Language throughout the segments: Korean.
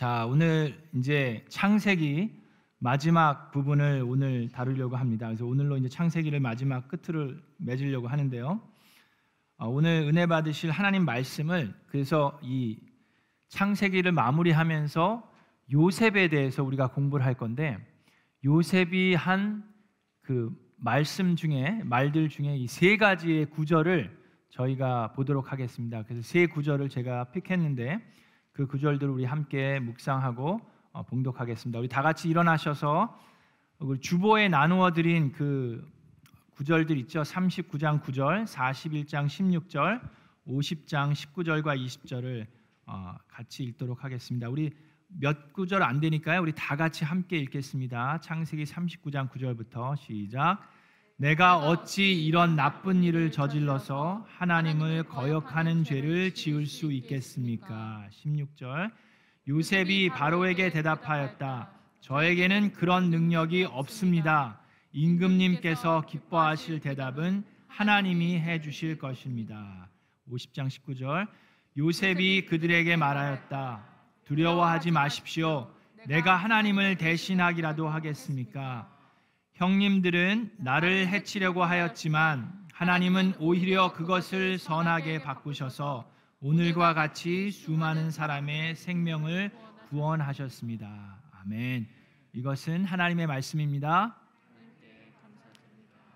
자, 오늘 이제 창세기 마지막 부분을 오늘 다루려고 합니다. 그래서 오늘로 이제 창세기를 마지막 끝을 맺으려고 하는데요. 어, 오늘 은혜 받으실 하나님 말씀을 그래서 이 창세기를 마무리하면서 요셉에 대해서 우리가 공부를 할 건데 요셉이 한 그 말씀 중에 말들 중에 이 세 가지의 구절을 저희가 보도록 하겠습니다. 그래서 세 구절을 제가 픽했는데 그 구절들을 우리 함께 묵상하고 어, 봉독하겠습니다. 우리 다 같이 일어나셔서 주보에 나누어 드린 그 구절들 있죠. 39장 9절, 41장 16절, 50장 19절과 20절을 어, 같이 읽도록 하겠습니다. 우리 몇 구절 안 되니까요. 우리 다 같이 함께 읽겠습니다. 창세기 39장 9절부터 시작. 내가 어찌 이런 나쁜 일을 저질러서 하나님을 거역하는 죄를 지을 수 있겠습니까? 16절. 요셉이 바로에게 대답하였다. 저에게는 그런 능력이 없습니다. 임금님께서 기뻐하실 대답은 하나님이 해 주실 것입니다. 50장 19절. 요셉이 그들에게 말하였다. 두려워하지 마십시오. 내가 하나님을 대신하기라도 하겠습니까? 형님들은 나를 해치려고 하였지만 하나님은 오히려 그것을 선하게 바꾸셔서 오늘과 같이 수많은 사람의 생명을 구원하셨습니다. 아멘. 이것은 하나님의 말씀입니다.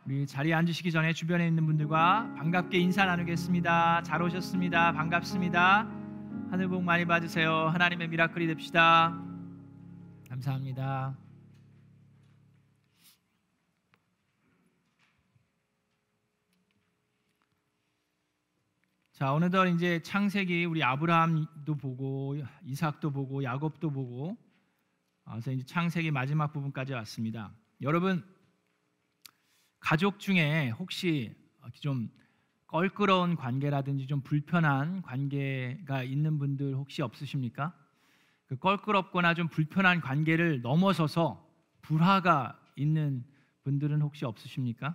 우리 자리에 앉으시기 전에 주변에 있는 분들과 반갑게 인사 나누겠습니다. 잘 오셨습니다. 반갑습니다. 하늘 복 많이 받으세요. 하나님의 미라클이 됩시다. 감사합니다. 자 오늘도 이제 창세기 우리 아브라함도 보고 이삭도 보고 야곱도 보고 그래서 이제 창세기 마지막 부분까지 왔습니다. 여러분 가족 중에 혹시 좀 껄끄러운 관계라든지 좀 불편한 관계가 있는 분들 혹시 없으십니까? 그 껄끄럽거나 좀 불편한 관계를 넘어서서 불화가 있는 분들은 혹시 없으십니까?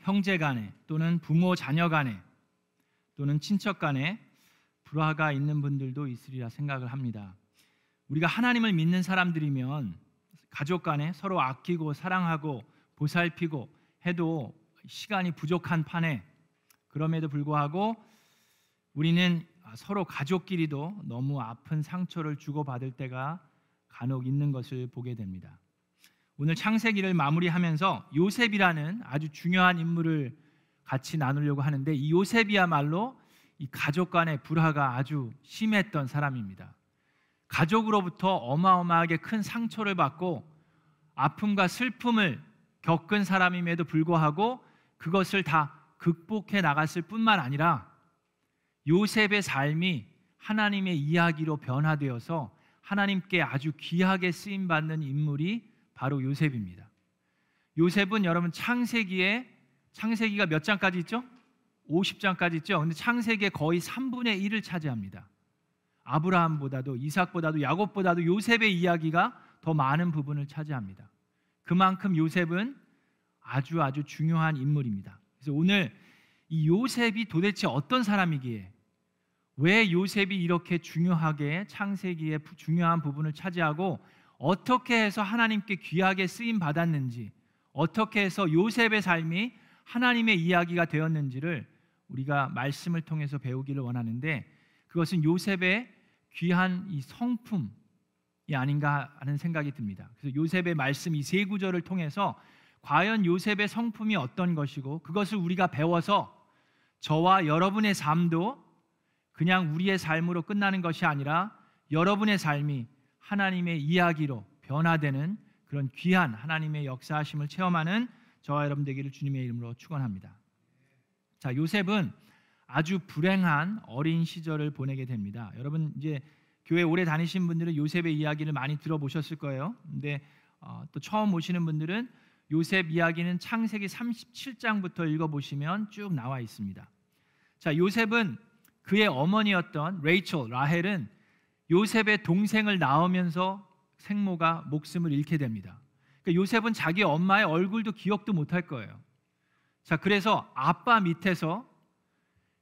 형제 간에 또는 부모 자녀 간에 또는 친척 간에 불화가 있는 분들도 있으리라 생각을 합니다. 우리가 하나님을 믿는 사람들이면 가족 간에 서로 아끼고 사랑하고 보살피고 해도 시간이 부족한 판에 그럼에도 불구하고 우리는 서로 가족끼리도 너무 아픈 상처를 주고받을 때가 간혹 있는 것을 보게 됩니다. 오늘 창세기를 마무리하면서 요셉이라는 아주 중요한 인물을 같이 나누려고 하는데 이 요셉이야말로 이 가족 간의 불화가 아주 심했던 사람입니다. 가족으로부터 어마어마하게 큰 상처를 받고 아픔과 슬픔을 겪은 사람임에도 불구하고 그것을 다 극복해 나갔을 뿐만 아니라 요셉의 삶이 하나님의 이야기로 변화되어서 하나님께 아주 귀하게 쓰임 받는 인물이 바로 요셉입니다. 요셉은 여러분 창세기에 창세기가 몇 장까지 있죠? 50장까지 있죠. 근데 창세기의 거의 3분의 1을 차지합니다. 아브라함보다도 이삭보다도 야곱보다도 요셉의 이야기가 더 많은 부분을 차지합니다. 그만큼 요셉은 아주 아주 중요한 인물입니다. 그래서 오늘 이 요셉이 도대체 어떤 사람이기에 왜 요셉이 이렇게 중요하게 창세기의 중요한 부분을 차지하고 어떻게 해서 하나님께 귀하게 쓰임 받았는지 어떻게 해서 요셉의 삶이 하나님의 이야기가 되었는지를 우리가 말씀을 통해서 배우기를 원하는데 그것은 요셉의 귀한 이 성품이 아닌가 하는 생각이 듭니다. 그래서 요셉의 말씀 이 세 구절을 통해서 과연 요셉의 성품이 어떤 것이고 그것을 우리가 배워서 저와 여러분의 삶도 그냥 우리의 삶으로 끝나는 것이 아니라 여러분의 삶이 하나님의 이야기로 변화되는 그런 귀한 하나님의 역사하심을 체험하는 저와 여러분 되기를 주님의 이름으로 축원합니다. 자, 요셉은 아주 불행한 어린 시절을 보내게 됩니다. 여러분 이제 교회 오래 다니신 분들은 요셉의 이야기를 많이 들어보셨을 거예요. 근데 어, 또 처음 오시는 분들은 요셉 이야기는 창세기 37장부터 읽어보시면 쭉 나와 있습니다. 자, 요셉은 그의 어머니였던 레이첼, 라헬은 요셉의 동생을 낳으면서 생모가 목숨을 잃게 됩니다. 그러니까 요셉은 자기 엄마의 얼굴도 기억도 못할 거예요. 자, 그래서 아빠 밑에서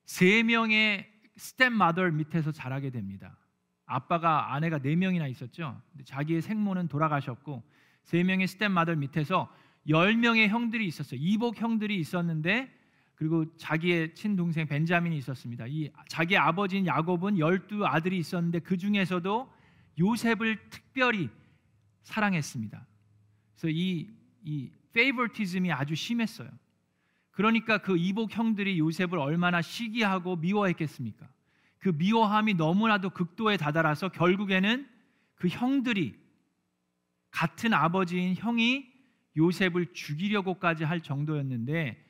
세 명의 stepmother 밑에서 자라게 됩니다. 아빠가 아내가 네 명이나 있었죠. 자기의 생모는 돌아가셨고 세 명의 스텝마들 밑에서 열 명의 형들이 있었어요. 이복 형들이 있었는데 그리고 자기의 친동생 벤자민이 있었습니다. 이 자기 아버지인 야곱은 열두 아들이 있었는데 그 중에서도 요셉을 특별히 사랑했습니다. 그래서 이, 이 페이버티즘이 아주 심했어요. 그러니까 그 이복 형들이 요셉을 얼마나 시기하고 미워했겠습니까? 그 미워함이 너무나도 극도에 다다라서 결국에는 그 형들이 같은 아버지인 형이 요셉을 죽이려고까지 할 정도였는데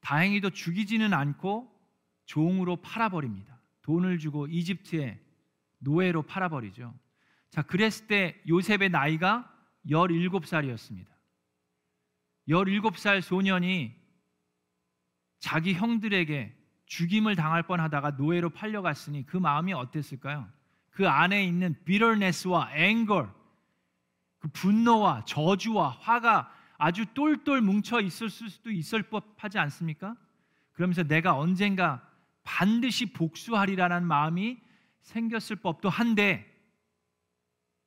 다행히도 죽이지는 않고 종으로 팔아버립니다. 돈을 주고 이집트에 노예로 팔아버리죠. 자, 그랬을 때 요셉의 나이가 17살이었습니다. 17살 소년이 자기 형들에게 죽임을 당할 뻔하다가 노예로 팔려갔으니 그 마음이 어땠을까요? 그 안에 있는 bitterness와 anger, 그 분노와 저주와 화가 아주 똘똘 뭉쳐 있을 수도 있을 법하지 않습니까? 그러면서 내가 언젠가 반드시 복수하리라는 마음이 생겼을 법도 한데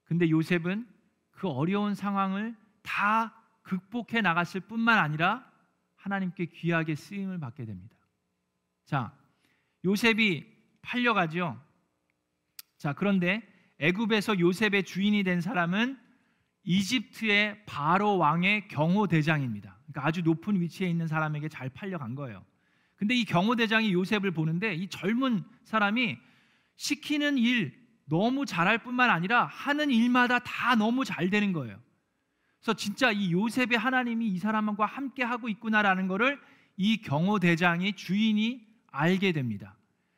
근데 요셉은 그 어려운 상황을 다 극복해 나갔을 뿐만 아니라 하나님께 귀하게 쓰임을 받게 됩니다. 자, 요셉이 팔려가죠. 자, 그런데 애굽에서 요셉의 주인이 된 사람은 이집트의 바로 왕의 경호 대장입니다. 그러니까 아주 높은 위치에 있는 사람에게 잘 팔려간 거예요. 근데 이 경호 대장이 요셉을 보는데 이 젊은 사람이 시키는 일 너무 잘할 뿐만 아니라 하는 일마다 다 너무 잘 되는 거예요. 그래서 진짜 이 요셉의 하나님이 이 사람과 함께 하고 있구나라는 것을 이 경호 대장이 주인이 알게 됩니다.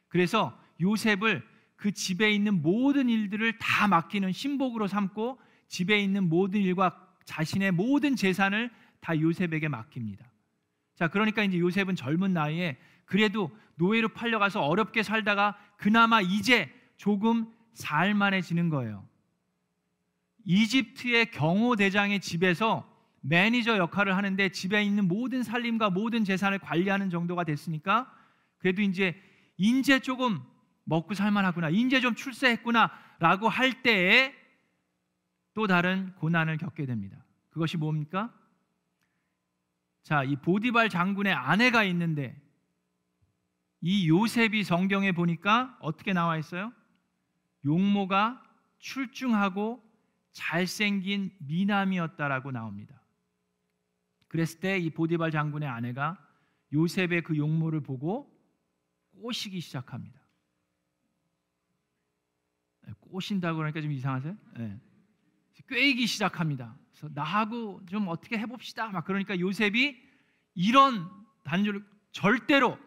그래서 요셉을 그 집에 있는 모든 일들을 다 맡기는 신복으로 삼고 집에 있는 모든 일과 자신의 모든 재산을 다 요셉에게 맡깁니다. 자, 그러니까 이제 요셉은 젊은 나이에 그래도 노예로 팔려가서 어렵게 살다가 그나마 이제 조금 살만해지는 거예요. 이집트의 경호 대장의 집에서 매니저 역할을 하는데 집에 있는 모든 살림과 모든 재산을 관리하는 정도가 됐으니까 그래도 이제 인제 조금 먹고 살만하구나, 인제 좀 출세했구나라고 할 때에 또 다른 고난을 겪게 됩니다. 그것이 뭡니까? 자, 이 보디발 장군의 아내가 있는데 이 요셉이 성경에 보니까 어떻게 나와 있어요? 용모가 출중하고 잘생긴 미남이었다라고 나옵니다. 그랬을 때 이 보디발 장군의 아내가 요셉의 그 용모를 보고 꼬시기 시작합니다. 네, 꼬신다고 그러니까 좀 이상하세요? 네. 꿰기 시작합니다. 그래서 나하고 좀 어떻게 해봅시다. 막 그러니까 요셉이 이런 단조를 절대로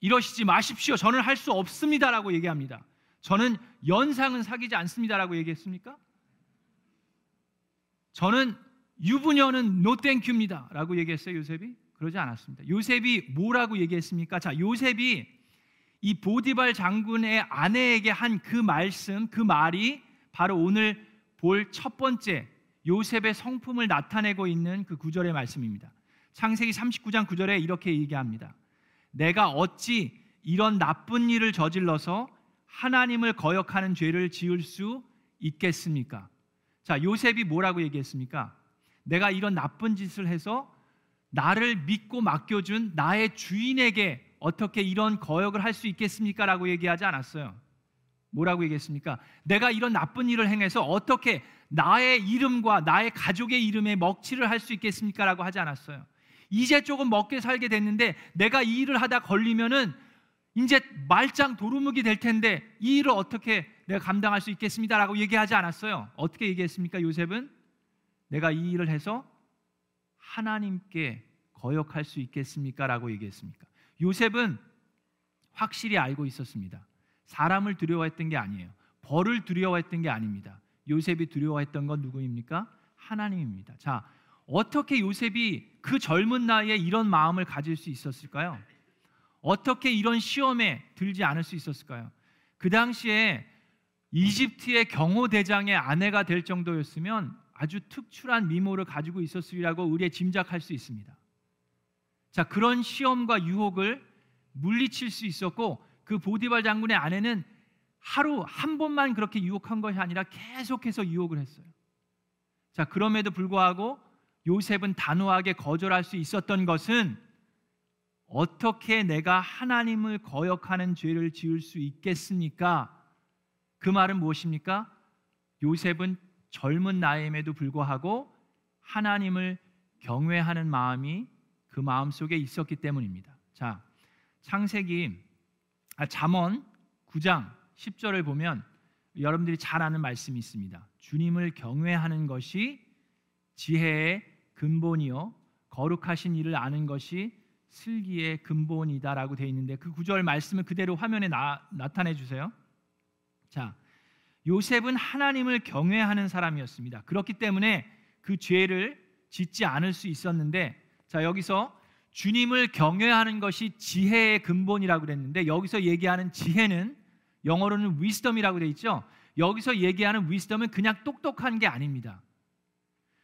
이러시지 마십시오. 저는 할 수 없습니다라고 얘기합니다. 저는 연상은 사귀지 않습니다라고 얘기했습니까? 저는 유부녀는 노땡큐입니다 라고 얘기했어요 요셉이 그러지 않았습니다. 요셉이 뭐라고 얘기했습니까? 자 요셉이 이 보디발 장군의 아내에게 한 그 말씀 그 말이 바로 오늘 볼 첫 번째 요셉의 성품을 나타내고 있는 그 구절의 말씀입니다. 창세기 39장 9절에 이렇게 얘기합니다. 내가 어찌 이런 나쁜 일을 저질러서 하나님을 거역하는 죄를 지을 수 있겠습니까? 자, 요셉이 뭐라고 얘기했습니까? 내가 이런 나쁜 짓을 해서 나를 믿고 맡겨준 나의 주인에게 어떻게 이런 거역을 할 수 있겠습니까? 라고 얘기하지 않았어요. 뭐라고 얘기했습니까? 내가 이런 나쁜 일을 행해서 어떻게 나의 이름과 나의 가족의 이름에 먹칠을 할 수 있겠습니까? 라고 하지 않았어요. 이제 조금 먹게 살게 됐는데 내가 이 일을 하다 걸리면은 이제 말짱 도루묵이 될 텐데 이 일을 어떻게 내가 감당할 수 있겠습니다라고 얘기하지 않았어요. 어떻게 얘기했습니까? 요셉은 내가 이 일을 해서 하나님께 거역할 수 있겠습니까라고 얘기했습니까? 요셉은 확실히 알고 있었습니다. 사람을 두려워했던 게 아니에요. 벌을 두려워했던 게 아닙니다. 요셉이 두려워했던 건 누구입니까? 하나님입니다. 자, 어떻게 요셉이 그 젊은 나이에 이런 마음을 가질 수 있었을까요? 어떻게 이런 시험에 들지 않을 수 있었을까요? 그 당시에 이집트의 경호 대장의 아내가 될 정도였으면 아주 특출한 미모를 가지고 있었으리라고 우리의 짐작할 수 있습니다. 자, 그런 시험과 유혹을 물리칠 수 있었고 그 보디발 장군의 아내는 하루 한 번만 그렇게 유혹한 것이 아니라 계속해서 유혹을 했어요. 자, 그럼에도 불구하고 요셉은 단호하게 거절할 수 있었던 것은 어떻게 내가 하나님을 거역하는 죄를 지을 수 있겠습니까? 그 말은 무엇입니까? 요셉은 젊은 나이임에도 불구하고 하나님을 경외하는 마음이 그 마음 속에 있었기 때문입니다. 자, 창세기 아, 잠언 9장 10절을 보면 여러분들이 잘 아는 말씀이 있습니다. 주님을 경외하는 것이 지혜의 근본이요 거룩하신 일을 아는 것이 슬기의 근본이다라고 되어 있는데 그 구절 말씀을 그대로 화면에 나, 나타내 주세요. 자, 요셉은 하나님을 경외하는 사람이었습니다. 그렇기 때문에 그 죄를 짓지 않을 수 있었는데 자, 여기서 주님을 경외하는 것이 지혜의 근본이라고 그랬는데 여기서 얘기하는 지혜는 영어로는 wisdom이라고 돼 있죠. 여기서 얘기하는 wisdom은 그냥 똑똑한 게 아닙니다.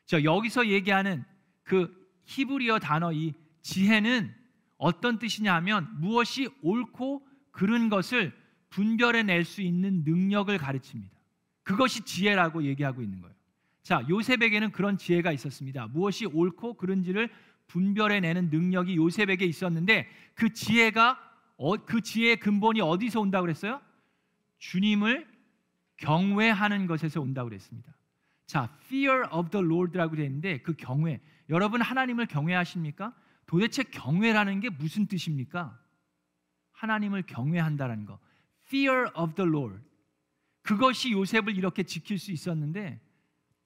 자, 여기서 얘기하는 그 히브리어 단어 이 지혜는 어떤 뜻이냐 하면 무엇이 옳고 그른 것을 분별해 낼 수 있는 능력을 가르칩니다. 그것이 지혜라고 얘기하고 있는 거예요. 자, 요셉에게는 그런 지혜가 있었습니다. 무엇이 옳고 그른지를 분별해 내는 능력이 요셉에게 있었는데 그 지혜가 어, 그 지혜의 근본이 어디서 온다고 그랬어요? 주님을 경외하는 것에서 온다고 그랬습니다. 자, fear of the Lord라고 되어 있는데 그 경외. 여러분 하나님을 경외하십니까? 도대체 경외라는 게 무슨 뜻입니까? 하나님을 경외한다라는 거. fear of the Lord. 그것이 요셉을 이렇게 지킬 수 있었는데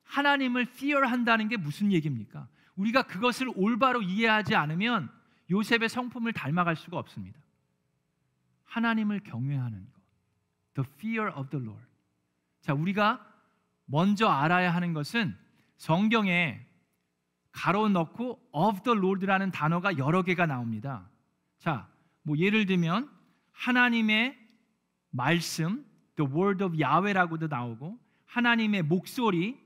하나님을 fear 한다는 게 무슨 얘기입니까? 우리가 그것을 올바로 이해하지 않으면 요셉의 성품을 닮아갈 수가 없습니다. 하나님을 경외하는 것. The fear of the Lord. 자, 우리가 먼저 알아야 하는 것은 성경에 가로 넣고 of the Lord라는 단어가 여러 개가 나옵니다. 자, 뭐 예를 들면 하나님의 말씀, the word of Yahweh라고도 나오고 하나님의 목소리,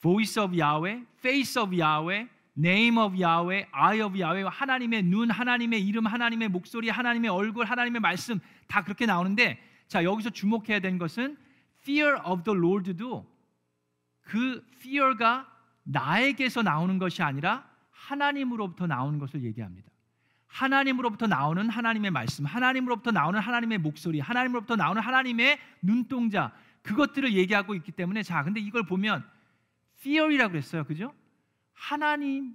voice of Yahweh, face of Yahweh, name of Yahweh, eye of Yahweh, 하나님의 눈, 하나님의 이름, 하나님의 목소리, 하나님의 얼굴, 하나님의 말씀 다 그렇게 나오는데 자, 여기서 주목해야 되는 것은 fear of the Lord도 그 fear가 나에게서 나오는 것이 아니라 하나님으로부터 나오는 것을 얘기합니다. 하나님으로부터 나오는 하나님의 말씀, 하나님으로부터 나오는 하나님의 목소리, 하나님으로부터 나오는 하나님의 눈동자 그것들을 얘기하고 있기 때문에 자, 근데 이걸 보면 fear이라고 그랬어요. 그죠? 하나님을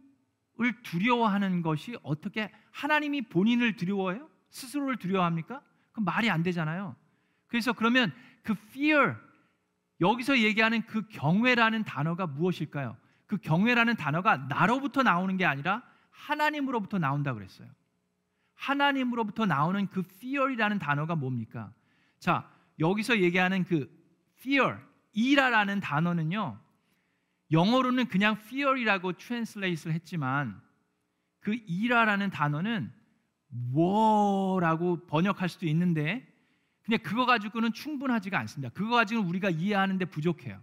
두려워하는 것이 어떻게 하나님이 본인을 두려워해요? 스스로를 두려워합니까? 그럼 말이 안 되잖아요. 그래서 그러면 그 fear 여기서 얘기하는 그 경외라는 단어가 무엇일까요? 그 경외라는 단어가 나로부터 나오는 게 아니라 하나님으로부터 나온다 그랬어요. 하나님으로부터 나오는 그 fear이라는 단어가 뭡니까? 자, 여기서 얘기하는 그 fear, 이라라는 단어는요. 영어로는 그냥 fear이라고 translate를 했지만 그 이라라는 단어는 뭐라고 번역할 수도 있는데 근데 그거 가지고는 충분하지가 않습니다. 그거 가지고는 우리가 이해하는데 부족해요.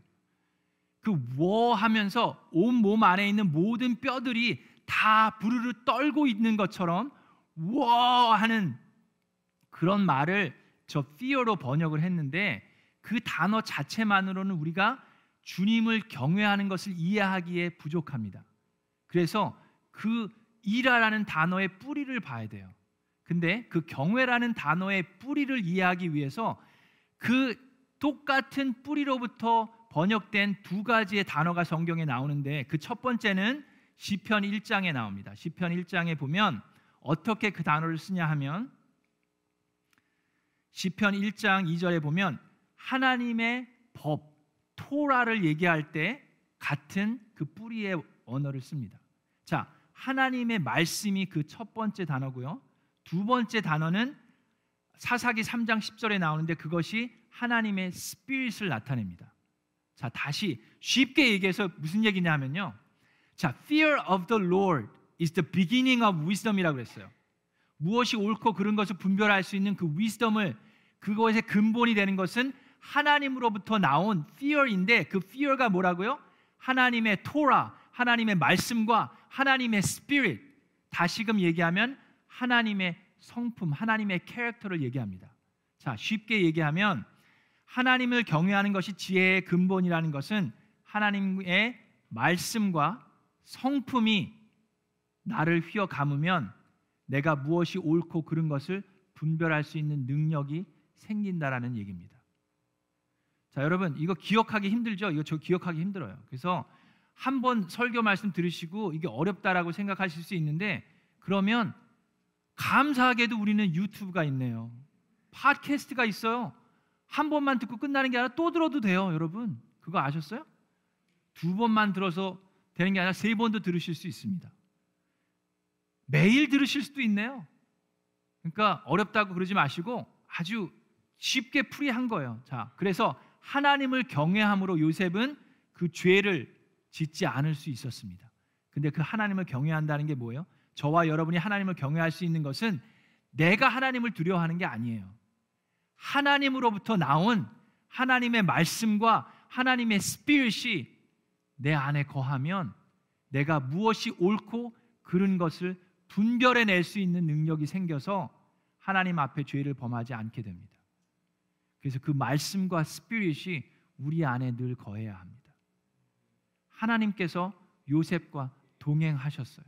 그 워 하면서 온 몸 안에 있는 모든 뼈들이 다 부르르 떨고 있는 것처럼 워 하는 그런 말을 저 fear로 번역을 했는데 그 단어 자체만으로는 우리가 주님을 경외하는 것을 이해하기에 부족합니다. 그래서 그 이라라는 단어의 뿌리를 봐야 돼요. 근데 그 경외라는 단어의 뿌리를 이해하기 위해서 그 똑같은 뿌리로부터 번역된 두 가지의 단어가 성경에 나오는데 그 첫 번째는 시편 1장에 나옵니다. 시편 1장에 보면 어떻게 그 단어를 쓰냐 하면 시편 1장 2절에 보면 하나님의 법 토라를 얘기할 때 같은 그 뿌리의 언어를 씁니다. 자, 하나님의 말씀이 그 첫 번째 단어고요. 두 번째 단어는 사사기 3장 10절에 나오는데 그것이 하나님의 스피릿을 나타냅니다. 자, 다시 쉽게 얘기해서 무슨 얘기냐 하면요. 자, fear of the Lord is the beginning of wisdom이라고 그랬어요. 무엇이 옳고 그른 것을 분별할 수 있는 그 wisdom을 그것의 근본이 되는 것은 하나님으로부터 나온 fear인데 그 fear가 뭐라고요? 하나님의 토라, 하나님의 말씀과 하나님의 spirit. 다시금 얘기하면 하나님의 성품, 하나님의 캐릭터를 얘기합니다. 자, 쉽게 얘기하면 하나님을 경외하는 것이 지혜의 근본이라는 것은 하나님의 말씀과 성품이 나를 휘어 감으면 내가 무엇이 옳고 그른 것을 분별할 수 있는 능력이 생긴다라는 얘기입니다. 자, 여러분 이거 기억하기 힘들죠? 이거 저 기억하기 힘들어요. 그래서 한 번 설교 말씀 들으시고 이게 어렵다라고 생각하실 수 있는데 그러면 감사하게도 우리는 유튜브가 있네요. 팟캐스트가 있어요. 한 번만 듣고 끝나는 게 아니라 또 들어도 돼요, 여러분. 그거 아셨어요? 두 번만 들어서 되는 게 아니라 세 번도 들으실 수 있습니다. 매일 들으실 수도 있네요. 그러니까 어렵다고 그러지 마시고 아주 쉽게 풀이한 거예요. 자, 그래서 하나님을 경외함으로 요셉은 그 죄를 짓지 않을 수 있었습니다. 근데 그 하나님을 경외한다는 게 뭐예요? 저와 여러분이 하나님을 경외할 수 있는 것은 내가 하나님을 두려워하는 게 아니에요. 하나님으로부터 나온 하나님의 말씀과 하나님의 스피릿이 내 안에 거하면 내가 무엇이 옳고 그른 것을 분별해 낼 수 있는 능력이 생겨서 하나님 앞에 죄를 범하지 않게 됩니다. 그래서 그 말씀과 스피릿이 우리 안에 늘 거해야 합니다. 하나님께서 요셉과 동행하셨어요.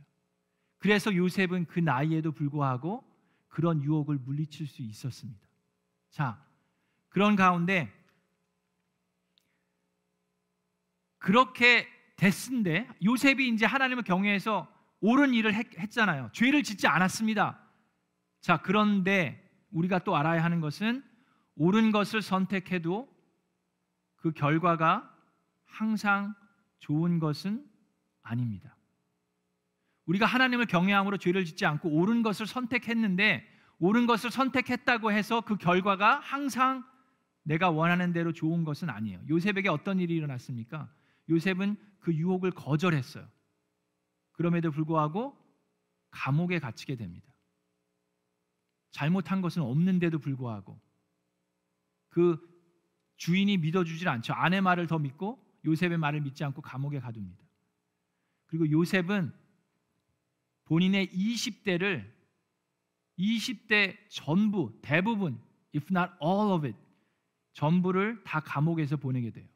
그래서 요셉은 그 나이에도 불구하고 그런 유혹을 물리칠 수 있었습니다. 자, 그런 가운데 그렇게 됐는데 요셉이 이제 하나님을 경외해서 옳은 일을 했, 잖아요 죄를 짓지 않았습니다. 자, 그런데 우리가 또 알아야 하는 것은 옳은 것을 선택해도 그 결과가 항상 좋은 것은 아닙니다. 우리가 하나님을 경외함으로 죄를 짓지 않고 옳은 것을 선택했는데 옳은 것을 선택했다고 해서 그 결과가 항상 내가 원하는 대로 좋은 것은 아니에요. 요셉에게 어떤 일이 일어났습니까? 요셉은 그 유혹을 거절했어요. 그럼에도 불구하고 감옥에 갇히게 됩니다. 잘못한 것은 없는데도 불구하고 그 주인이 믿어주질 않죠. 아내 말을 더 믿고 요셉의 말을 믿지 않고 감옥에 가둡니다. 그리고 요셉은 본인의 20대를 20대 전부 대부분 if not all of it 전부를 다 감옥에서 보내게 돼요.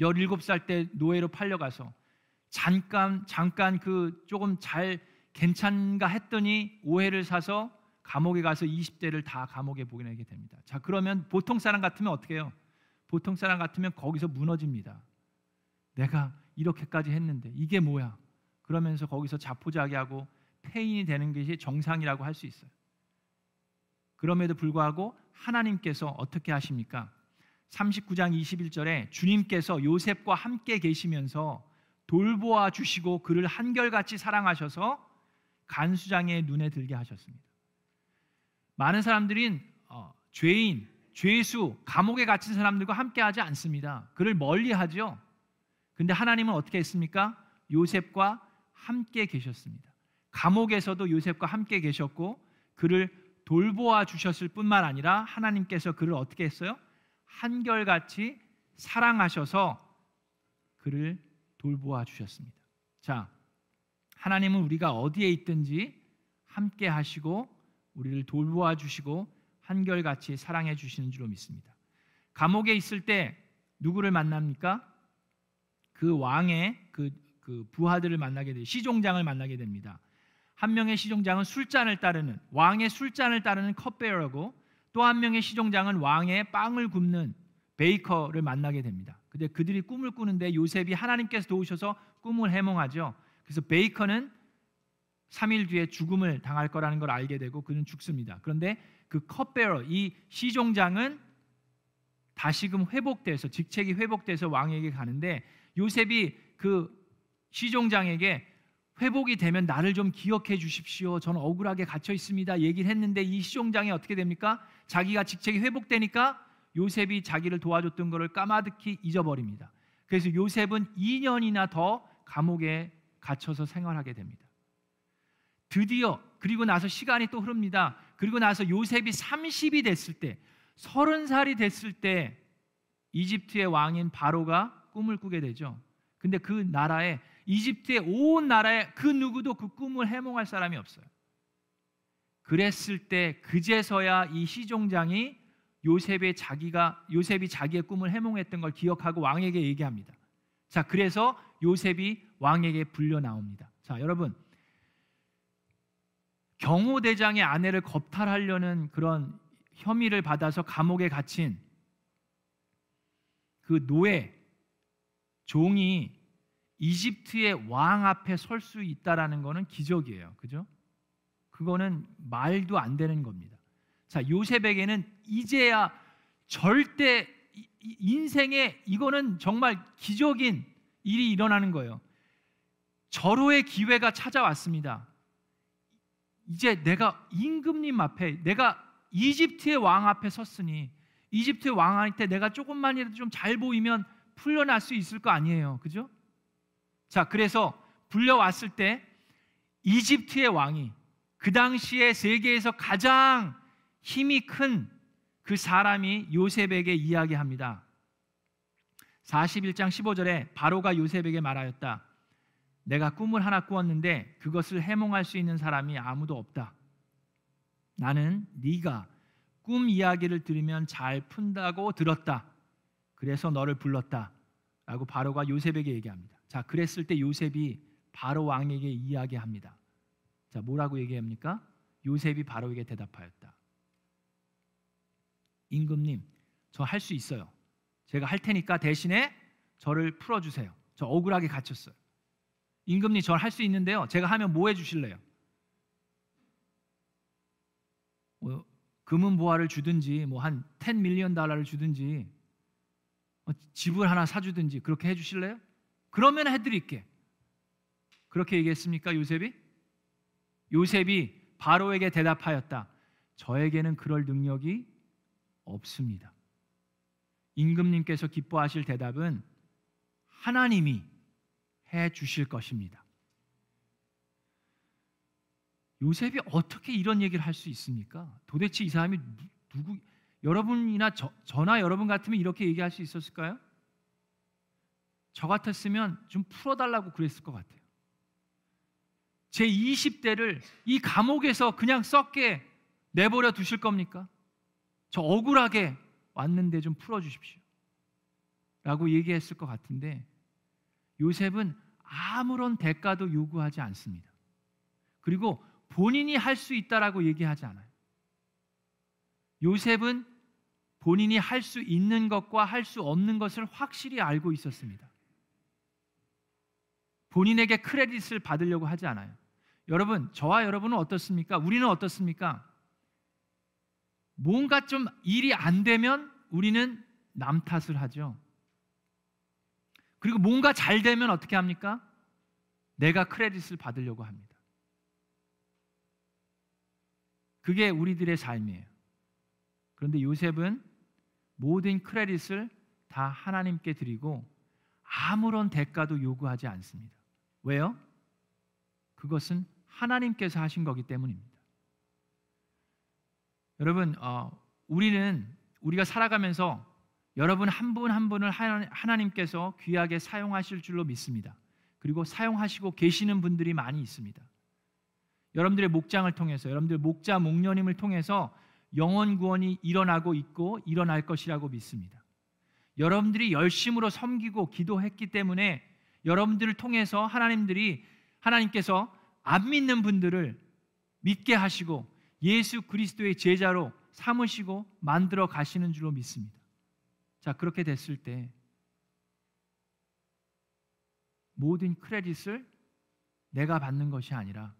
17살 때 노예로 팔려가서 잠깐 잠깐 그 조금 잘 괜찮가 했더니 오해를 사서 감옥에 가서 20대를 다 감옥에 보내게 됩니다. 자, 그러면 보통 사람 같으면 어떻게 해요? 보통 사람 같으면 거기서 무너집니다. 내가 이렇게까지 했는데 이게 뭐야? 그러면서 거기서 자포자기하고 폐인이 되는 것이 정상이라고 할 수 있어요. 그럼에도 불구하고 하나님께서 어떻게 하십니까? 39장 21절에 주님께서 요셉과 함께 계시면서 돌보아 주시고 그를 한결같이 사랑하셔서 간수장의 눈에 들게 하셨습니다. 많은 사람들은 어, 죄인, 죄수, 감옥에 갇힌 사람들과 함께 하지 않습니다. 그를 멀리 하죠. 근데 하나님은 어떻게 했습니까? 요셉과 함께 계셨습니다. 감옥에서도 요셉과 함께 계셨고 그를 돌보아 주셨을 뿐만 아니라 하나님께서 그를 어떻게 했어요? 한결같이 사랑하셔서 그를 돌보아 주셨습니다. 자, 하나님은 우리가 어디에 있든지 함께 하시고 우리를 돌보아 주시고 한결같이 사랑해 주시는 줄로 믿습니다. 감옥에 있을 때 누구를 만납니까? 그 왕의 그, 그 부하들을 만나게 돼 시종장을 만나게 됩니다. 한 명의 시종장은 술잔을 따르는 왕의 술잔을 따르는 컵베어라고 또 한 명의 시종장은 왕의 빵을 굽는 베이커를 만나게 됩니다. 근데 그들이 꿈을 꾸는데 요셉이 하나님께서 도우셔서 꿈을 해몽하죠. 그래서 베이커는 3일 뒤에 죽음을 당할 거라는 걸 알게 되고 그는 죽습니다. 그런데 그 컵베어 이 시종장은 다시금 회복돼서 직책이 회복돼서 왕에게 가는데 요셉이 그 시종장에게 회복이 되면 나를 좀 기억해 주십시오. 저는 억울하게 갇혀 있습니다. 얘기를 했는데 이 시종장이 어떻게 됩니까? 자기가 직책이 회복되니까 요셉이 자기를 도와줬던 것을 까마득히 잊어버립니다. 그래서 요셉은 2년이나 더 감옥에 갇혀서 생활하게 됩니다. 드디어 그리고 나서 시간이 또 흐릅니다. 그리고 나서 요셉이 30이 됐을 때 30살이 됐을 때 이집트의 왕인 바로가 꿈을 꾸게 되죠. 근데 그 나라에 이집트의 온 나라에 그 누구도 그 꿈을 해몽할 사람이 없어요. 그랬을 때 그제서야 이 시종장이 요셉의 자기가 요셉이 자기의 꿈을 해몽했던 걸 기억하고 왕에게 얘기합니다. 자, 그래서 요셉이 왕에게 불려 나옵니다. 자, 여러분 경호대장의 아내를 겁탈하려는 그런 혐의를 받아서 감옥에 갇힌 그 노예 종이 이집트의 왕 앞에 설 수 있다라는 것은 기적이에요. 그죠? 그거는 말도 안 되는 겁니다. 자, 요셉에게는 이제야 절대 인생에 이거는 정말 기적인 일이 일어나는 거예요. 절호의 기회가 찾아왔습니다. 이제 내가 임금님 앞에 내가 이집트의 왕 앞에 섰으니 이집트의 왕한테 내가 조금만이라도 좀 잘 보이면 풀려날 수 있을 거 아니에요. 그죠? 자, 그래서 불려왔을 때 이집트의 왕이 그 당시에 세계에서 가장 힘이 큰 그 사람이 요셉에게 이야기합니다. 41장 15절에 바로가 요셉에게 말하였다. 내가 꿈을 하나 꾸었는데 그것을 해몽할 수 있는 사람이 아무도 없다. 나는 네가 꿈 이야기를 들으면 잘 푼다고 들었다. 그래서 너를 불렀다. 라고 바로가 요셉에게 얘기합니다. 자, 그랬을 때 요셉이 바로 왕에게 이야기합니다. 자, 뭐라고 얘기합니까? 요셉이 바로에게 대답하였다. 임금님, 저 할 수 있어요. 제가 할 테니까 대신에 저를 풀어 주세요. 저 억울하게 갇혔어요. 임금님, 저 할 수 있는데요. 제가 하면 뭐 해 주실래요? 뭐, 금은 보화를 주든지 뭐 한 10 밀리언 달러를 주든지 뭐 집을 하나 사주든지 그렇게 해주실래요? 그러면 해드릴게. 그렇게 얘기했습니까 요셉이? 요셉이 바로에게 대답하였다. 저에게는 그럴 능력이 없습니다. 임금님께서 기뻐하실 대답은 하나님이 해 주실 것입니다. 요셉이 어떻게 이런 얘기를 할 수 있습니까? 도대체 이 사람이 누구 여러분이나 저, 저나 여러분 같으면 이렇게 얘기할 수 있었을까요? 저 같았으면 좀 풀어달라고 그랬을 것 같아요. 제 20대를 이 감옥에서 그냥 썩게 내버려 두실 겁니까? 저 억울하게 왔는데 좀 풀어주십시오. 라고 얘기했을 것 같은데 요셉은 아무런 대가도 요구하지 않습니다. 그리고 본인이 할 수 있다라고 얘기하지 않아요. 요셉은 본인이 할 수 있는 것과 할 수 없는 것을 확실히 알고 있었습니다. 본인에게 크레딧을 받으려고 하지 않아요. 여러분, 저와 여러분은 어떻습니까? 우리는 어떻습니까? 뭔가 좀 일이 안 되면 우리는 남 탓을 하죠. 그리고 뭔가 잘 되면 어떻게 합니까? 내가 크레딧을 받으려고 합니다. 그게 우리들의 삶이에요. 그런데 요셉은 모든 크레딧을 다 하나님께 드리고 아무런 대가도 요구하지 않습니다. 왜요? 그것은 하나님께서 하신 거기 때문입니다. 여러분, 어, 우리는 우리가 살아가면서 여러분 한 분한 한 분을 하나님께서 귀하게 사용하실 줄로 믿습니다. 그리고 사용하시고 계시는 분들이 많이 있습니다. 여러분들의 목장을 통해서 여러분들 목자 목녀님을 통해서 영원 구원이 일어나고 있고 일어날 것이라고 믿습니다. 여러분들이 열심으로 섬기고 기도했기 때문에 여러분들을 통해서 하나님들이 하나님께서 안 믿는 분들을 믿게 하시고 예수 그리스도의 제자로 삼으시고 만들어 가시는 줄로 믿습니다. 자, 그렇게 됐을 때 모든 크레딧을 내가 받는 것이 아니라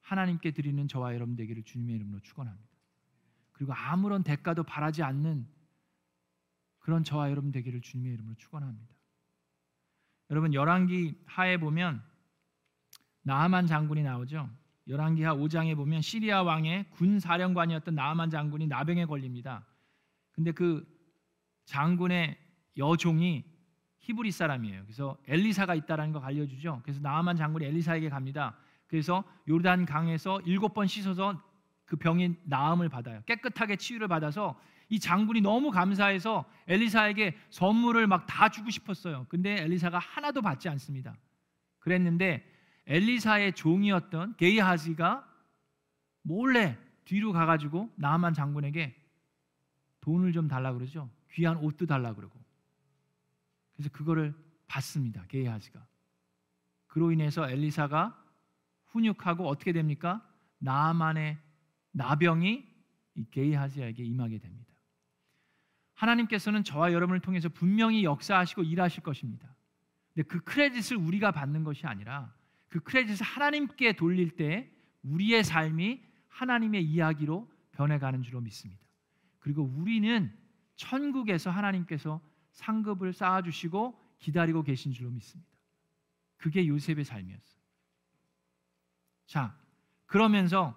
하나님께 드리는 저와 여러분 되기를 주님의 이름으로 축원합니다. 그리고 아무런 대가도 바라지 않는 그런 저와 여러분 되기를 주님의 이름으로 축원합니다. 여러분 열왕기 하에 보면 나하만 장군이 나오죠. 열왕기 하 5장에 보면 시리아 왕의 군 사령관이었던 나하만 장군이 나병에 걸립니다. 근데 그 장군의 여종이 히브리 사람이에요. 그래서 엘리사가 있다라는 거 알려주죠. 그래서 나하만 장군이 엘리사에게 갑니다. 그래서 요르단 강에서 일곱 번 씻어서 그 병이 나음을 받아요. 깨끗하게 치유를 받아서 이 장군이 너무 감사해서 엘리사에게 선물을 막 다 주고 싶었어요. 근데 엘리사가 하나도 받지 않습니다. 그랬는데 엘리사의 종이었던 게이하지가 몰래 뒤로 가가지고 나만 장군에게 돈을 좀 달라 그러죠. 귀한 옷도 달라 그러고. 그래서 그거를 받습니다. 게하지가. 그로 인해서 엘리사가 훈육하고 어떻게 됩니까? 나만의 나병이 이 게이하지에게 임하게 됩니다. 하나님께서는 저와 여러분을 통해서 분명히 역사하시고 일하실 것입니다. 근데 그 크레딧을 우리가 받는 것이 아니라 그 크레딧을 하나님께 돌릴 때 우리의 삶이 하나님의 이야기로 변해가는 줄로 믿습니다. 그리고 우리는 천국에서 하나님께서 상급을 쌓아주시고 기다리고 계신 줄로 믿습니다. 그게 요셉의 삶이었어요. 자, 그러면서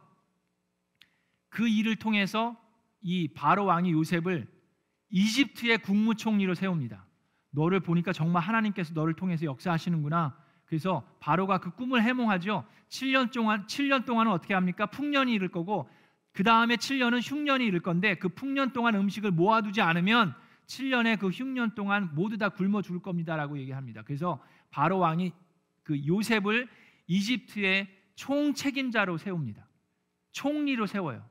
그 일을 통해서 이 바로 왕이 요셉을 이집트의 국무총리로 세웁니다. 너를 보니까 정말 하나님께서 너를 통해서 역사하시는구나. 그래서 바로가 그 꿈을 해몽하죠. 7년 동안 7년 동안은 어떻게 합니까? 풍년이 이를 거고 그 다음에 7년은 흉년이 이를 건데 그 풍년 동안 음식을 모아두지 않으면 7년의 그 흉년 동안 모두 다 굶어 죽을 겁니다라고 얘기합니다. 그래서 바로 왕이 그 요셉을 이집트의 총 책임자로 세웁니다. 총리로 세워요.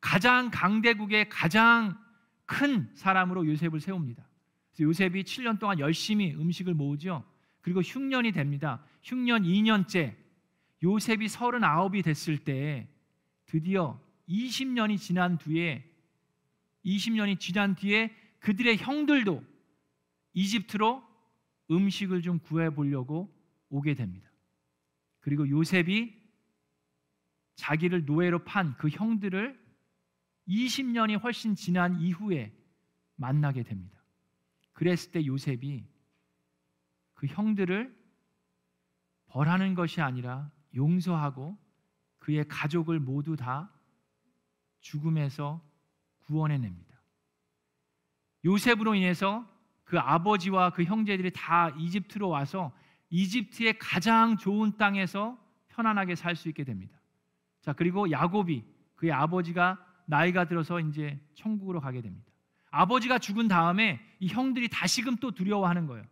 가장 강대국의 가장 큰 사람으로 요셉을 세웁니다. 요셉이 7년 동안 열심히 음식을 모으죠. 그리고 흉년이 됩니다. 흉년 2년째 요셉이 39이 됐을 때 드디어 20년이 지난 뒤에 20년이 지난 뒤에 그들의 형들도 이집트로 음식을 좀 구해 보려고 오게 됩니다. 그리고 요셉이 자기를 노예로 판 그 형들을 20년이 훨씬 지난 이후에 만나게 됩니다. 그랬을 때 요셉이 그 형들을 벌하는 것이 아니라 용서하고 그의 가족을 모두 다 죽음에서 구원해냅니다. 요셉으로 인해서 그 아버지와 그 형제들이 다 이집트로 와서 이집트의 가장 좋은 땅에서 편안하게 살 수 있게 됩니다. 자, 그리고 야곱이 그의 아버지가 나이가 들어서 이제 천국으로 가게 됩니다. 아버지가 죽은 다음에 이 형들이 다시금 또 두려워하는 거예요.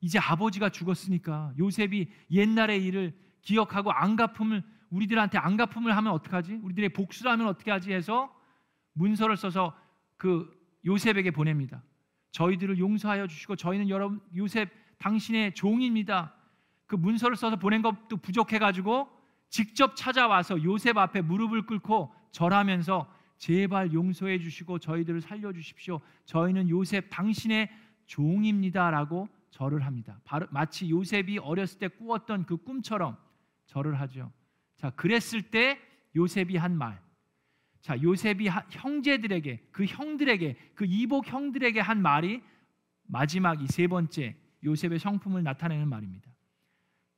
이제 아버지가 죽었으니까 요셉이 옛날의 일을 기억하고 안갚음을 우리들한테 안갚음을 하면 어떡하지? 우리들의 복수를 하면 어떻게 하지? 해서 문서를 써서 그 요셉에게 보냅니다. 저희들을 용서하여 주시고 저희는 여러분 요셉 당신의 종입니다. 그 문서를 써서 보낸 것도 부족해 가지고 직접 찾아와서 요셉 앞에 무릎을 꿇고 절하면서 제발 용서해 주시고 저희들을 살려 주십시오. 저희는 요셉 당신의 종입니다라고 절을 합니다. 바로 마치 요셉이 어렸을 때 꾸었던 그 꿈처럼 절을 하죠. 자, 그랬을 때 요셉이 한 말. 자, 요셉이 형제들에게 그 형들에게 그 이복 형들에게 한 말이 마지막 이 세 번째 요셉의 성품을 나타내는 말입니다.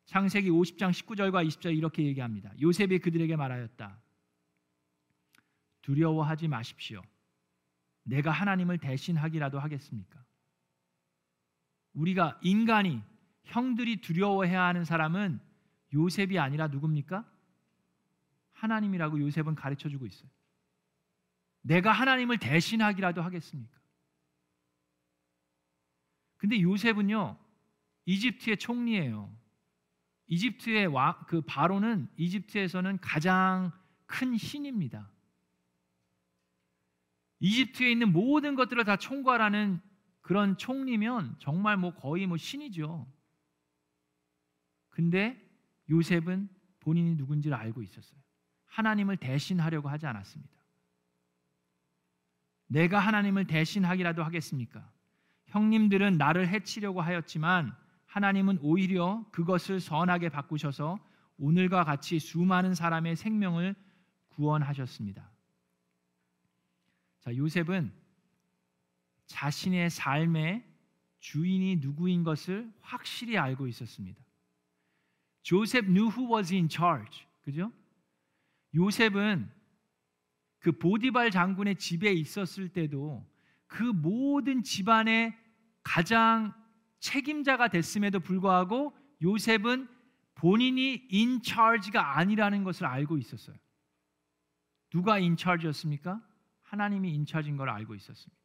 창세기 50장 19절과 20절 이렇게 얘기합니다. 요셉이 그들에게 말하였다. 두려워하지 마십시오. 내가 하나님을 대신하기라도 하겠습니까? 우리가 인간이 형들이 두려워해야 하는 사람은 요셉이 아니라 누굽니까? 하나님이라고 요셉은 가르쳐 주고 있어요. 내가 하나님을 대신하기라도 하겠습니까? 근데 요셉은요, 이집트의 총리예요. 이집트의 와, 그 바로는 이집트에서는 가장 큰 신입니다. 이집트에 있는 모든 것들을 다 총괄하는 그런 총리면 정말 뭐 거의 뭐 신이죠. 근데 요셉은 본인이 누군지를 알고 있었어요. 하나님을 대신하려고 하지 않았습니다. 내가 하나님을 대신하기라도 하겠습니까? 형님들은 나를 해치려고 하였지만 하나님은 오히려 그것을 선하게 바꾸셔서 오늘과 같이 수많은 사람의 생명을 구원하셨습니다. 자, 요셉은 자신의 삶의 주인이 누구인 것을 확실히 알고 있었습니다. 조셉 knew who was in charge. 그죠? 요셉은 그 보디발 장군의 집에 있었을 때도 그 모든 집안의 가장 책임자가 됐음에도 불구하고 요셉은 본인이 인 charge가 아니라는 것을 알고 있었어요. 누가 인 charge였습니까? 하나님이 인차진 걸 알고 있었습니다.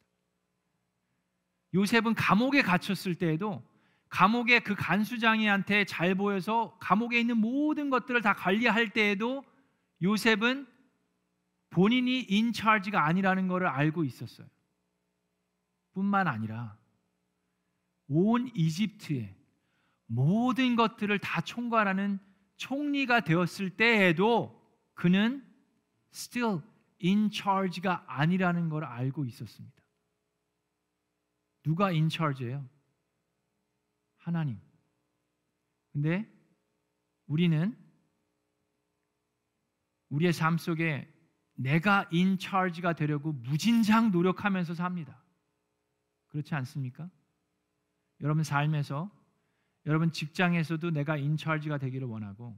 요셉은 감옥에 갇혔을 때에도 감옥의 그 간수장이한테 잘 보여서 감옥에 있는 모든 것들을 다 관리할 때에도 요셉은 본인이 인차지가 아니라는 것을 알고 있었어요. 뿐만 아니라 온 이집트의 모든 것들을 다 총괄하는 총리가 되었을 때에도 그는 still in charge가 아니라는 걸 알고 있었습니다. 누가 in charge예요? 하나님. 근데 우리는 우리의 삶 속에 내가 in charge가 되려고 무진장 노력하면서 삽니다. 그렇지 않습니까? 여러분 삶에서 여러분 직장에서도 내가 인차지가 되기를 원하고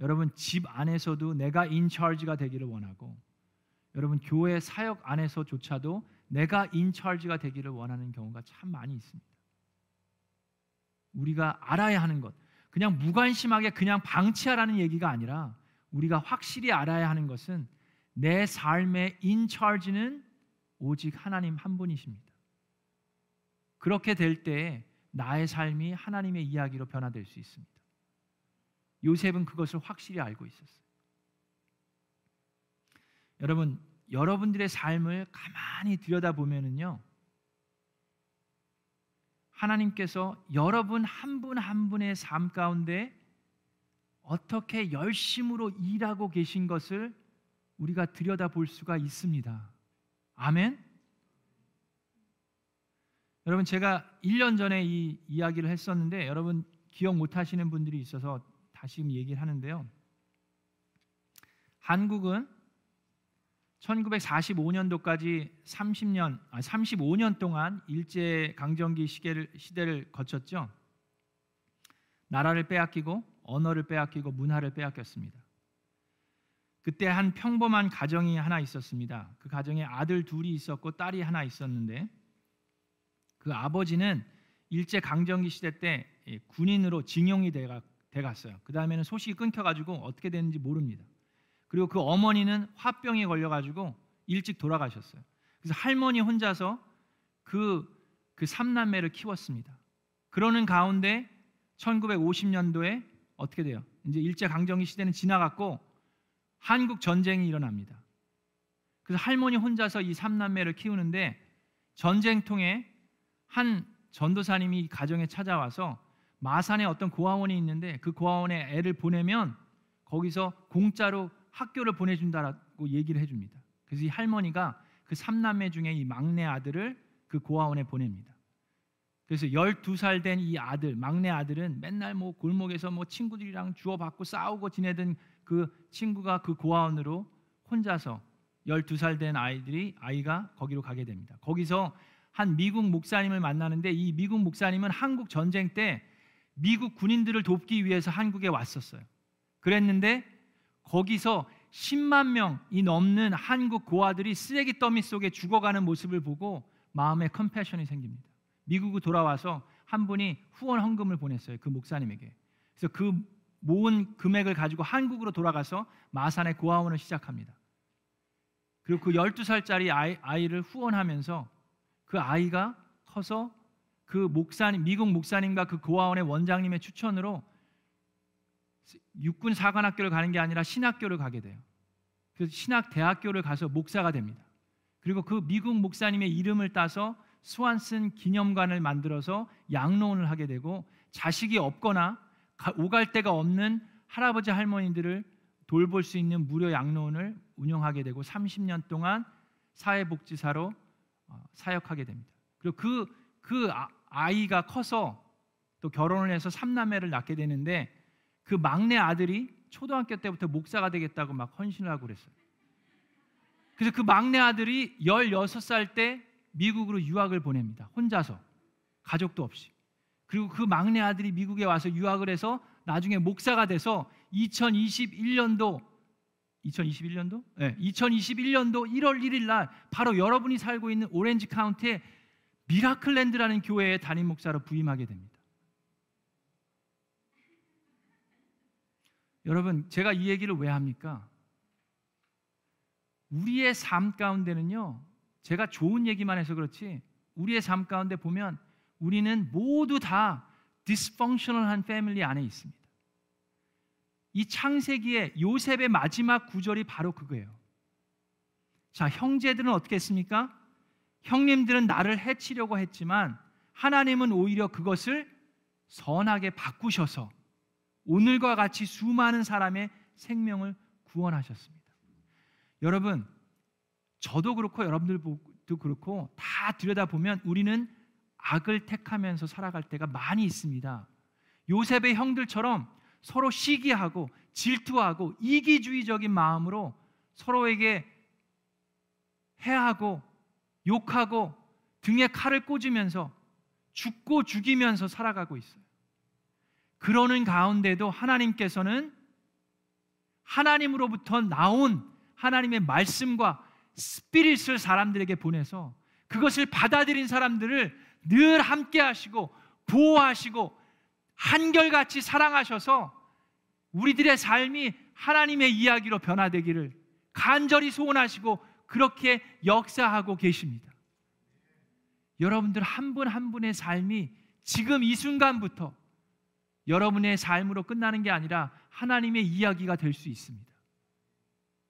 여러분 집 안에서도 내가 인차지가 되기를 원하고 여러분 교회 사역 안에서조차도 내가 인차지가 되기를 원하는 경우가 참 많이 있습니다. 우리가 알아야 하는 것 그냥 무관심하게 그냥 방치하라는 얘기가 아니라 우리가 확실히 알아야 하는 것은 내 삶의 인차지는 오직 하나님 한 분이십니다. 그렇게 될 때 나의 삶이 하나님의 이야기로 변화될 수 있습니다. 요셉은 그것을 확실히 알고 있었어요. 여러분, 여러분들의 삶을 가만히 들여다보면은요. 하나님께서 여러분 한 분한 한 분의 삶 가운데 어떻게 열심으로 일하고 계신 것을 우리가 들여다볼 수가 있습니다. 아멘. 여러분 제가 1년 전에 이 이야기를 했었는데 여러분 기억 못 하시는 분들이 있어서 다시 얘기를 하는데요. 한국은 1945년도까지 30년, 아 35년 동안 일제 강점기 시대를, 시대를 거쳤죠. 나라를 빼앗기고 언어를 빼앗기고 문화를 빼앗겼습니다. 그때 한 평범한 가정이 하나 있었습니다. 그 가정에 아들 둘이 있었고 딸이 하나 있었는데 그 아버지는 일제 강점기 시대 때 군인으로 징용이 돼가, 돼갔어요. 그 다음에는 소식이 끊겨가지고 어떻게 됐는지 모릅니다. 그리고 그 어머니는 화병에 걸려가지고 일찍 돌아가셨어요. 그래서 할머니 혼자서 그, 그 삼남매를 키웠습니다. 그러는 가운데 1950년도에 어떻게 돼요? 이제 일제 강점기 시대는 지나갔고 한국 전쟁이 일어납니다. 그래서 할머니 혼자서 이 삼남매를 키우는데 전쟁 통에 한 전도사님이 가정에 찾아와서 마산에 어떤 고아원이 있는데 그 고아원에 애를 보내면 거기서 공짜로 학교를 보내준다라고 얘기를 해줍니다. 그래서 이 할머니가 그 삼남매 중에 이 막내 아들을 그 고아원에 보냅니다. 그래서 12살 된 이 아들, 막내 아들은 맨날 뭐 골목에서 뭐 친구들이랑 주워받고 싸우고 지내던 그 친구가 그 고아원으로 혼자서 12살 된 아이들이 아이가 거기로 가게 됩니다. 거기서 한 미국 목사님을 만나는데 이 미국 목사님은 한국 전쟁 때 미국 군인들을 돕기 위해서 한국에 왔었어요. 그랬는데 거기서 10만 명이 넘는 한국 고아들이 쓰레기 더미 속에 죽어가는 모습을 보고 마음에 컴패션이 생깁니다. 미국으로 돌아와서 한 분이 후원 헌금을 보냈어요. 그 목사님에게. 그래서 그 모은 금액을 가지고 한국으로 돌아가서 마산의 고아원을 시작합니다. 그리고 그 12살짜리 아이, 아이를 후원하면서 그 아이가 커서 그 목사님 미국 목사님과 그 고아원의 원장님의 추천으로 육군 사관학교를 가는 게 아니라 신학교를 가게 돼요. 그래서 신학 대학교를 가서 목사가 됩니다. 그리고 그 미국 목사님의 이름을 따서 스완슨 기념관을 만들어서 양로원을 하게 되고 자식이 없거나 오갈 데가 없는 할아버지 할머니들을 돌볼 수 있는 무료 양로원을 운영하게 되고 30년 동안 사회복지사로 어, 사역하게 됩니다. 그리고 그, 그 아, 아이가 커서 또 결혼을 해서 삼남매를 낳게 되는데 그 막내 아들이 초등학교 때부터 목사가 되겠다고 막 헌신을 하고 그랬어요. 그래서 그 막내 아들이 16살 때 미국으로 유학을 보냅니다. 혼자서. 가족도 없이. 그리고 그 막내 아들이 미국에 와서 유학을 해서 나중에 목사가 돼서 2021년도 2021년도? 네, 2021년도 1월 1일 날 바로 여러분이 살고 있는 오렌지 카운티의 미라클랜드라는 교회의 담임 목사로 부임하게 됩니다. 여러분, 제가 이 얘기를 왜 합니까? 우리의 삶 가운데는요. 제가 좋은 얘기만 해서 그렇지 우리의 삶 가운데 보면 우리는 모두 다 디스펑셔널한 패밀리 안에 있습니다. 이 창세기의 요셉의 마지막 구절이 바로 그거예요. 자, 형제들은 어떻게 했습니까? 형님들은 나를 해치려고 했지만 하나님은 오히려 그것을 선하게 바꾸셔서 오늘과 같이 수많은 사람의 생명을 구원하셨습니다. 여러분, 저도 그렇고 여러분들도 그렇고 다 들여다보면 우리는 악을 택하면서 살아갈 때가 많이 있습니다. 요셉의 형들처럼 서로 시기하고 질투하고 이기주의적인 마음으로 서로에게 해하고 욕하고 등에 칼을 꽂으면서 죽고 죽이면서 살아가고 있어요. 그러는 가운데도 하나님께서는 하나님으로부터 나온 하나님의 말씀과 스피릿을 사람들에게 보내서 그것을 받아들인 사람들을 늘 함께 하시고 보호하시고 한결같이 사랑하셔서 우리들의 삶이 하나님의 이야기로 변화되기를 간절히 소원하시고 그렇게 역사하고 계십니다. 여러분들 한 분한 분의 삶이 지금 이 순간부터 여러분의 삶으로 끝나는 게 아니라 하나님의 이야기가 될 수 있습니다.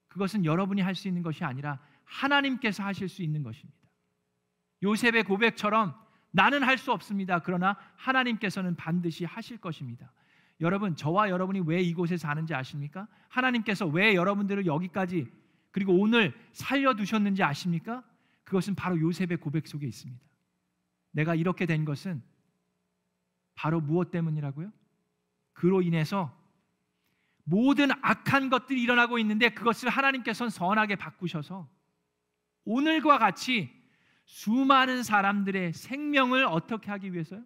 그것은 여러분이 할 수 있는 것이 아니라 하나님께서 하실 수 있는 것입니다. 요셉의 고백처럼 나는 할 수 없습니다. 그러나 하나님께서는 반드시 하실 것입니다. 여러분, 저와 여러분이 왜 이곳에 사는지 아십니까? 하나님께서 왜 여러분들을 여기까지 그리고 오늘 살려두셨는지 아십니까? 그것은 바로 요셉의 고백 속에 있습니다. 내가 이렇게 된 것은 바로 무엇 때문이라고요? 그로 인해서 모든 악한 것들이 일어나고 있는데 그것을 하나님께서는 선하게 바꾸셔서 오늘과 같이 수많은 사람들의 생명을 어떻게 하기 위해서요?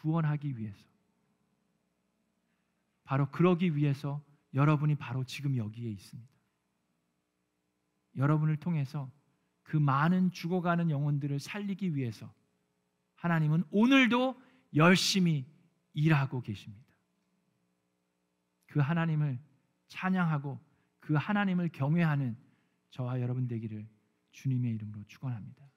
구원하기 위해서. 바로 그러기 위해서 여러분이 바로 지금 여기에 있습니다. 여러분을 통해서 그 많은 죽어가는 영혼들을 살리기 위해서 하나님은 오늘도 열심히 일하고 계십니다. 그 하나님을 찬양하고 그 하나님을 경외하는 저와 여러분 되기를 주님의 이름으로 축원합니다.